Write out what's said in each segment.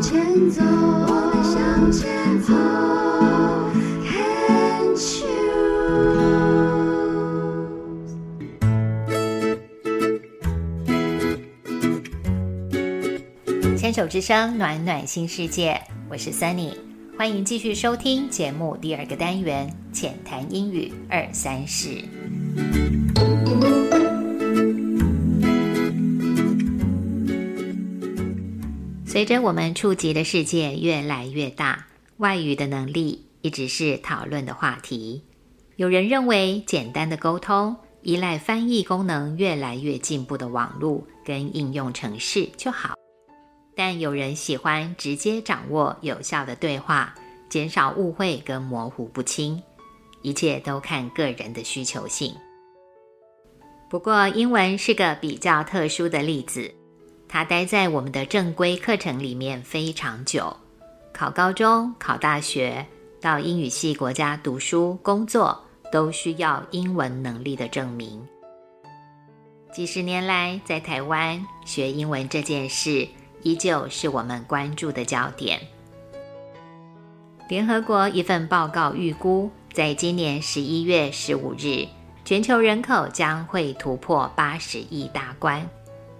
前走，我们向前走。牵手之声，暖暖新世界，我是 Sunny，欢迎继续收听节目第二个单元浅谈英语二三事。随着我们触及的世界越来越大，外语的能力一直是讨论的话题。有人认为，简单的沟通依赖翻译功能越来越进步的网络跟应用程式就好，但有人喜欢直接掌握有效的对话，减少误会跟模糊不清。一切都看个人的需求性。不过，英文是个比较特殊的例子。他待在我们的正规课程里面非常久，考高中、考大学、到英语系国家读书、工作，都需要英文能力的证明。几十年来，在台湾学英文这件事，依旧是我们关注的焦点。联合国一份报告预估，在今年十一月十五日，全球人口将会突破八十亿大关。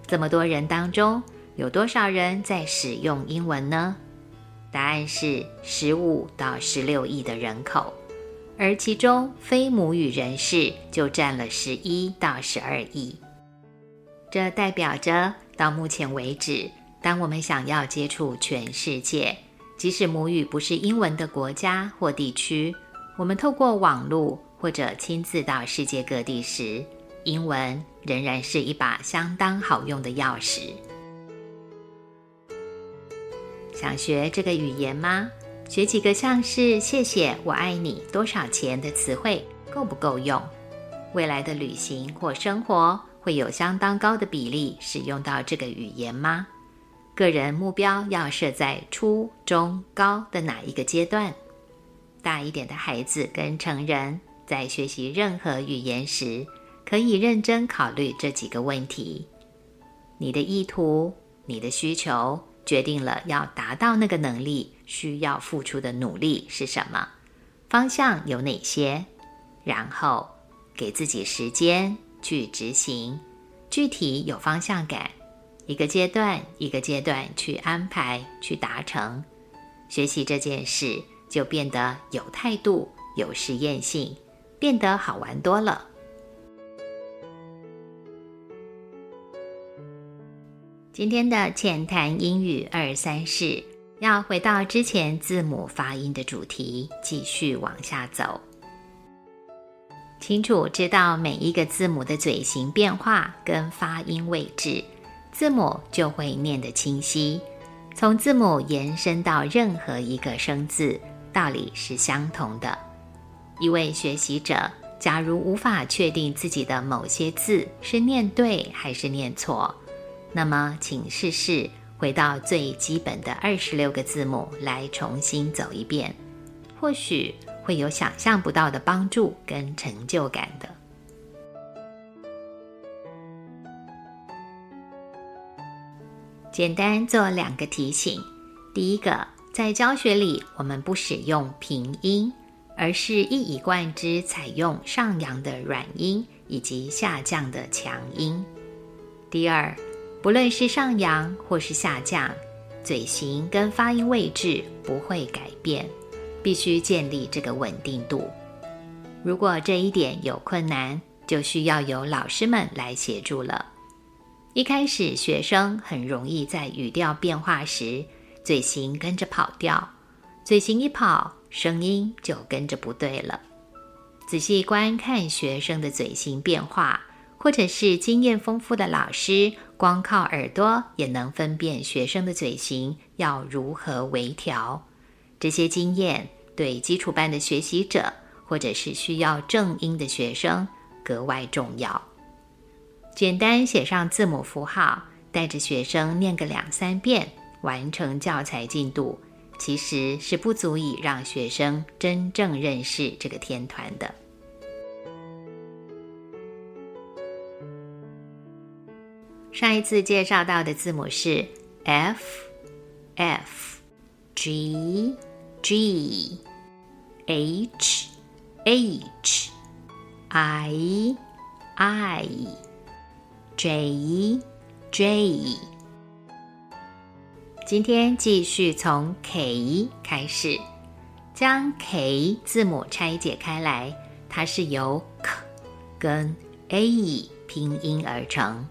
这么多人当中，有多少人在使用英文呢？答案是十五到十六亿的人口，而其中非母语人士就占了十一到十二亿。这代表着，到目前为止，当我们想要接触全世界，即使母语不是英文的国家或地区，我们透过网络或者亲自到世界各地时，英文仍然是一把相当好用的钥匙。想学这个语言吗？学几个像是“谢谢”“我爱你”“多少钱”的词汇够不够用？未来的旅行或生活会有相当高的比例使用到这个语言吗？个人目标要设在初中高的哪一个阶段？大一点的孩子跟成人在学习任何语言时。可以认真考虑这几个问题。你的意图、你的需求，决定了要达到那个能力需要付出的努力是什么，方向有哪些，然后给自己时间去执行，具体有方向感，一个阶段一个阶段去安排去达成。学习这件事就变得有态度、有实验性，变得好玩多了。今天的浅谈英语二三事，要回到之前字母发音的主题，继续往下走。清楚知道每一个字母的嘴型变化跟发音位置，字母就会念得清晰。从字母延伸到任何一个生字，道理是相同的。一位学习者，假如无法确定自己的某些字是念对还是念错，那么，请试试回到最基本的二十六个字母来重新走一遍，或许会有想象不到的帮助跟成就感的。简单做两个提醒：第一个，在教学里我们不使用平音，而是一以贯之采用上扬的软音以及下降的强音；第二。不论是上扬或是下降，嘴型跟发音位置不会改变，必须建立这个稳定度。如果这一点有困难，就需要由老师们来协助了。一开始，学生很容易在语调变化时，嘴型跟着跑调，嘴型一跑，声音就跟着不对了。仔细观看学生的嘴型变化。或者是经验丰富的老师，光靠耳朵也能分辨学生的嘴型要如何微调。这些经验对基础班的学习者，或者是需要正音的学生格外重要。简单写上字母符号，带着学生念个两三遍，完成教材进度，其实是不足以让学生真正认识这个天团的。上一次介绍到的字母是 F、F G G H H I I J J。今天继续从 K 开始，将 K 字母拆解开来，它是由 K 跟 A 拼音而成。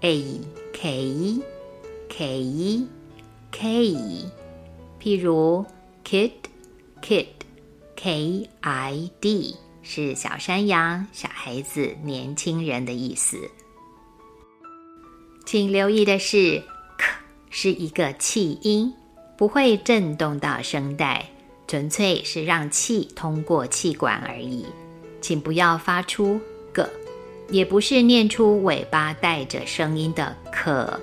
K A K K K，譬如 Kid Kid K I D 是小山羊、小孩子、年轻人的意思。请留意的是，k 是一个气音，不会震动到声带，纯粹是让气通过气管而已。请不要发出 g，也不是念出尾巴带着声音的可。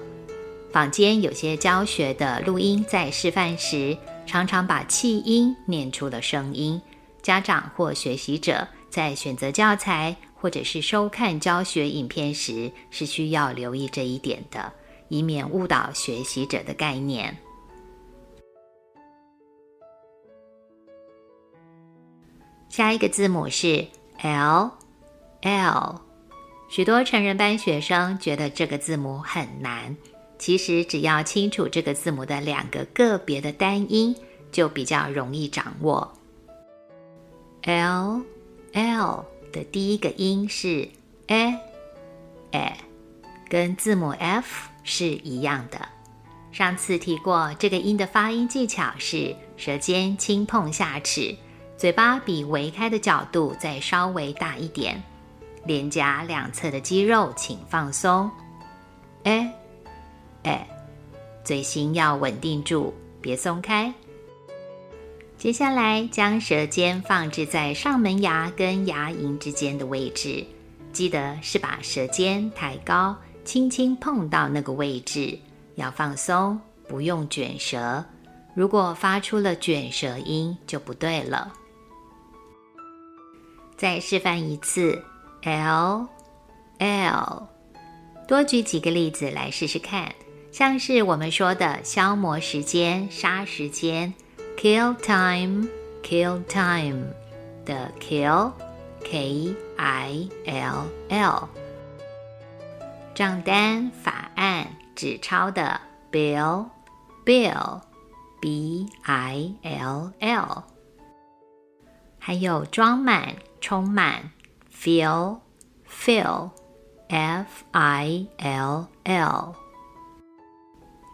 坊间有些教学的录音在示范时，常常把气音念出了声音。家长或学习者在选择教材。或者是收看教学影片时，是需要留意这一点的，以免误导学习者的概念。下一个字母是 L，L。许多成人班学生觉得这个字母很难，其实只要清楚这个字母的两个个别的单音，就比较容易掌握。L，L。的第一个音是 a，a，跟字母 f 是一样的。上次提过，这个音的发音技巧是舌尖轻碰下齿，嘴巴比微开的角度再稍微大一点，脸颊两侧的肌肉请放松。哎哎嘴型要稳定住，别松开。接下来，将舌尖放置在上门牙跟牙龈之间的位置，记得是把舌尖抬高，轻轻碰到那个位置，要放松，不用卷舌。如果发出了卷舌音，就不对了。再示范一次，l l，多举几个例子来试试看，像是我们说的消磨时间、杀时间。Kill time, kill time 的 kill, K I L L。账单、法案、纸钞的 bill, bill, B I L L。还有装满、充满 fill, fill, F I L L。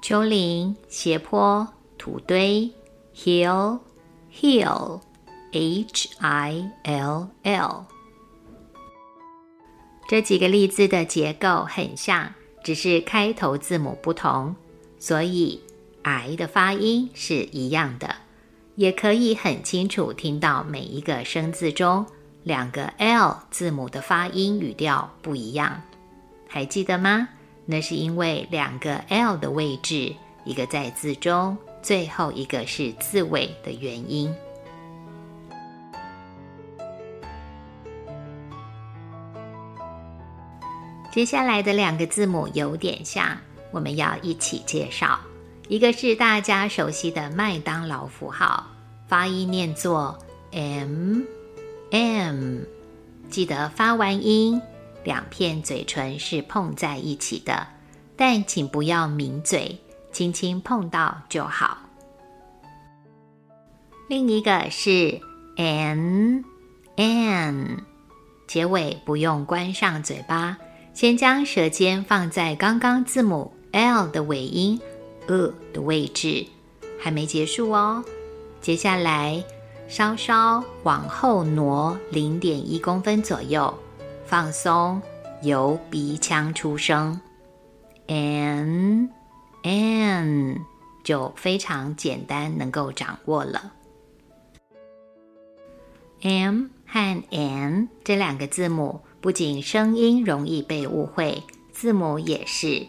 丘陵、斜坡、土堆。Hill, hill, H I L L。这几个例字的结构很像，只是开头字母不同，所以 I 的发音是一样的。也可以很清楚听到每一个生字中两个 L 字母的发音语调不一样，还记得吗？那是因为两个 L 的位置，一个在字中。最后一个是字尾的原因。接下来的两个字母有点像，我们要一起介绍。一个是大家熟悉的麦当劳符号，发音念作 m m，记得发完音，两片嘴唇是碰在一起的，但请不要抿嘴。轻轻碰到就好。另一个是 n n，结尾不用关上嘴巴，先将舌尖放在刚刚字母 l 的尾音 e 的位置，还没结束哦。接下来稍稍往后挪零点一公分左右，放松，由鼻腔出声 n。n 就非常简单，能够掌握了。m 和 n 这两个字母不仅声音容易被误会，字母也是。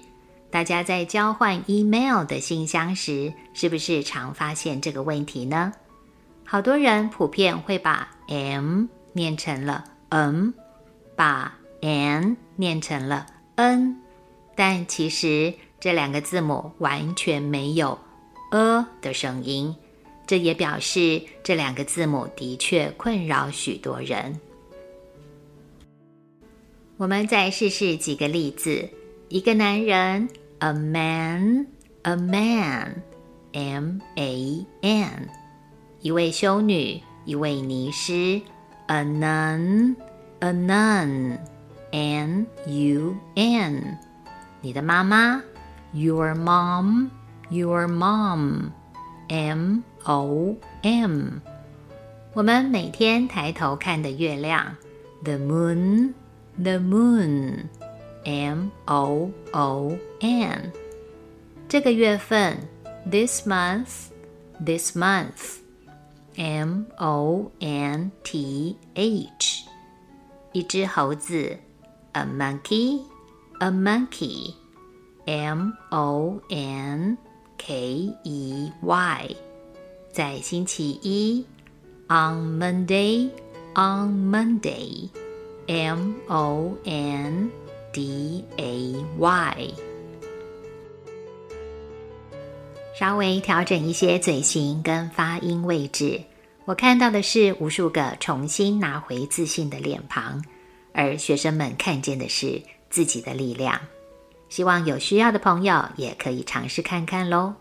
大家在交换 email 的信箱时，是不是常发现这个问题呢？好多人普遍会把 m 念成了 m，把 n 念成了 n，但其实。这两个字母完全没有 “a” 的声音，这也表示这两个字母的确困扰许多人。我们再试试几个例子：一个男人，a man，a man，m a n；一位修女，一位尼师，a nun，a nun，n u n；你的妈妈，your mom，your mom，m o m。我们每天抬头看的月亮，the moon。The moon, M O O N。这个月份，this month, this month, M O N T H。一只猴子，a monkey, a monkey, M O N K E Y。在星期一，on Monday, on Monday。M O N D A Y， 稍微调整一些嘴型跟发音位置，我看到的是无数个重新拿回自信的脸庞，而学生们看见的是自己的力量。希望有需要的朋友也可以尝试看看喽。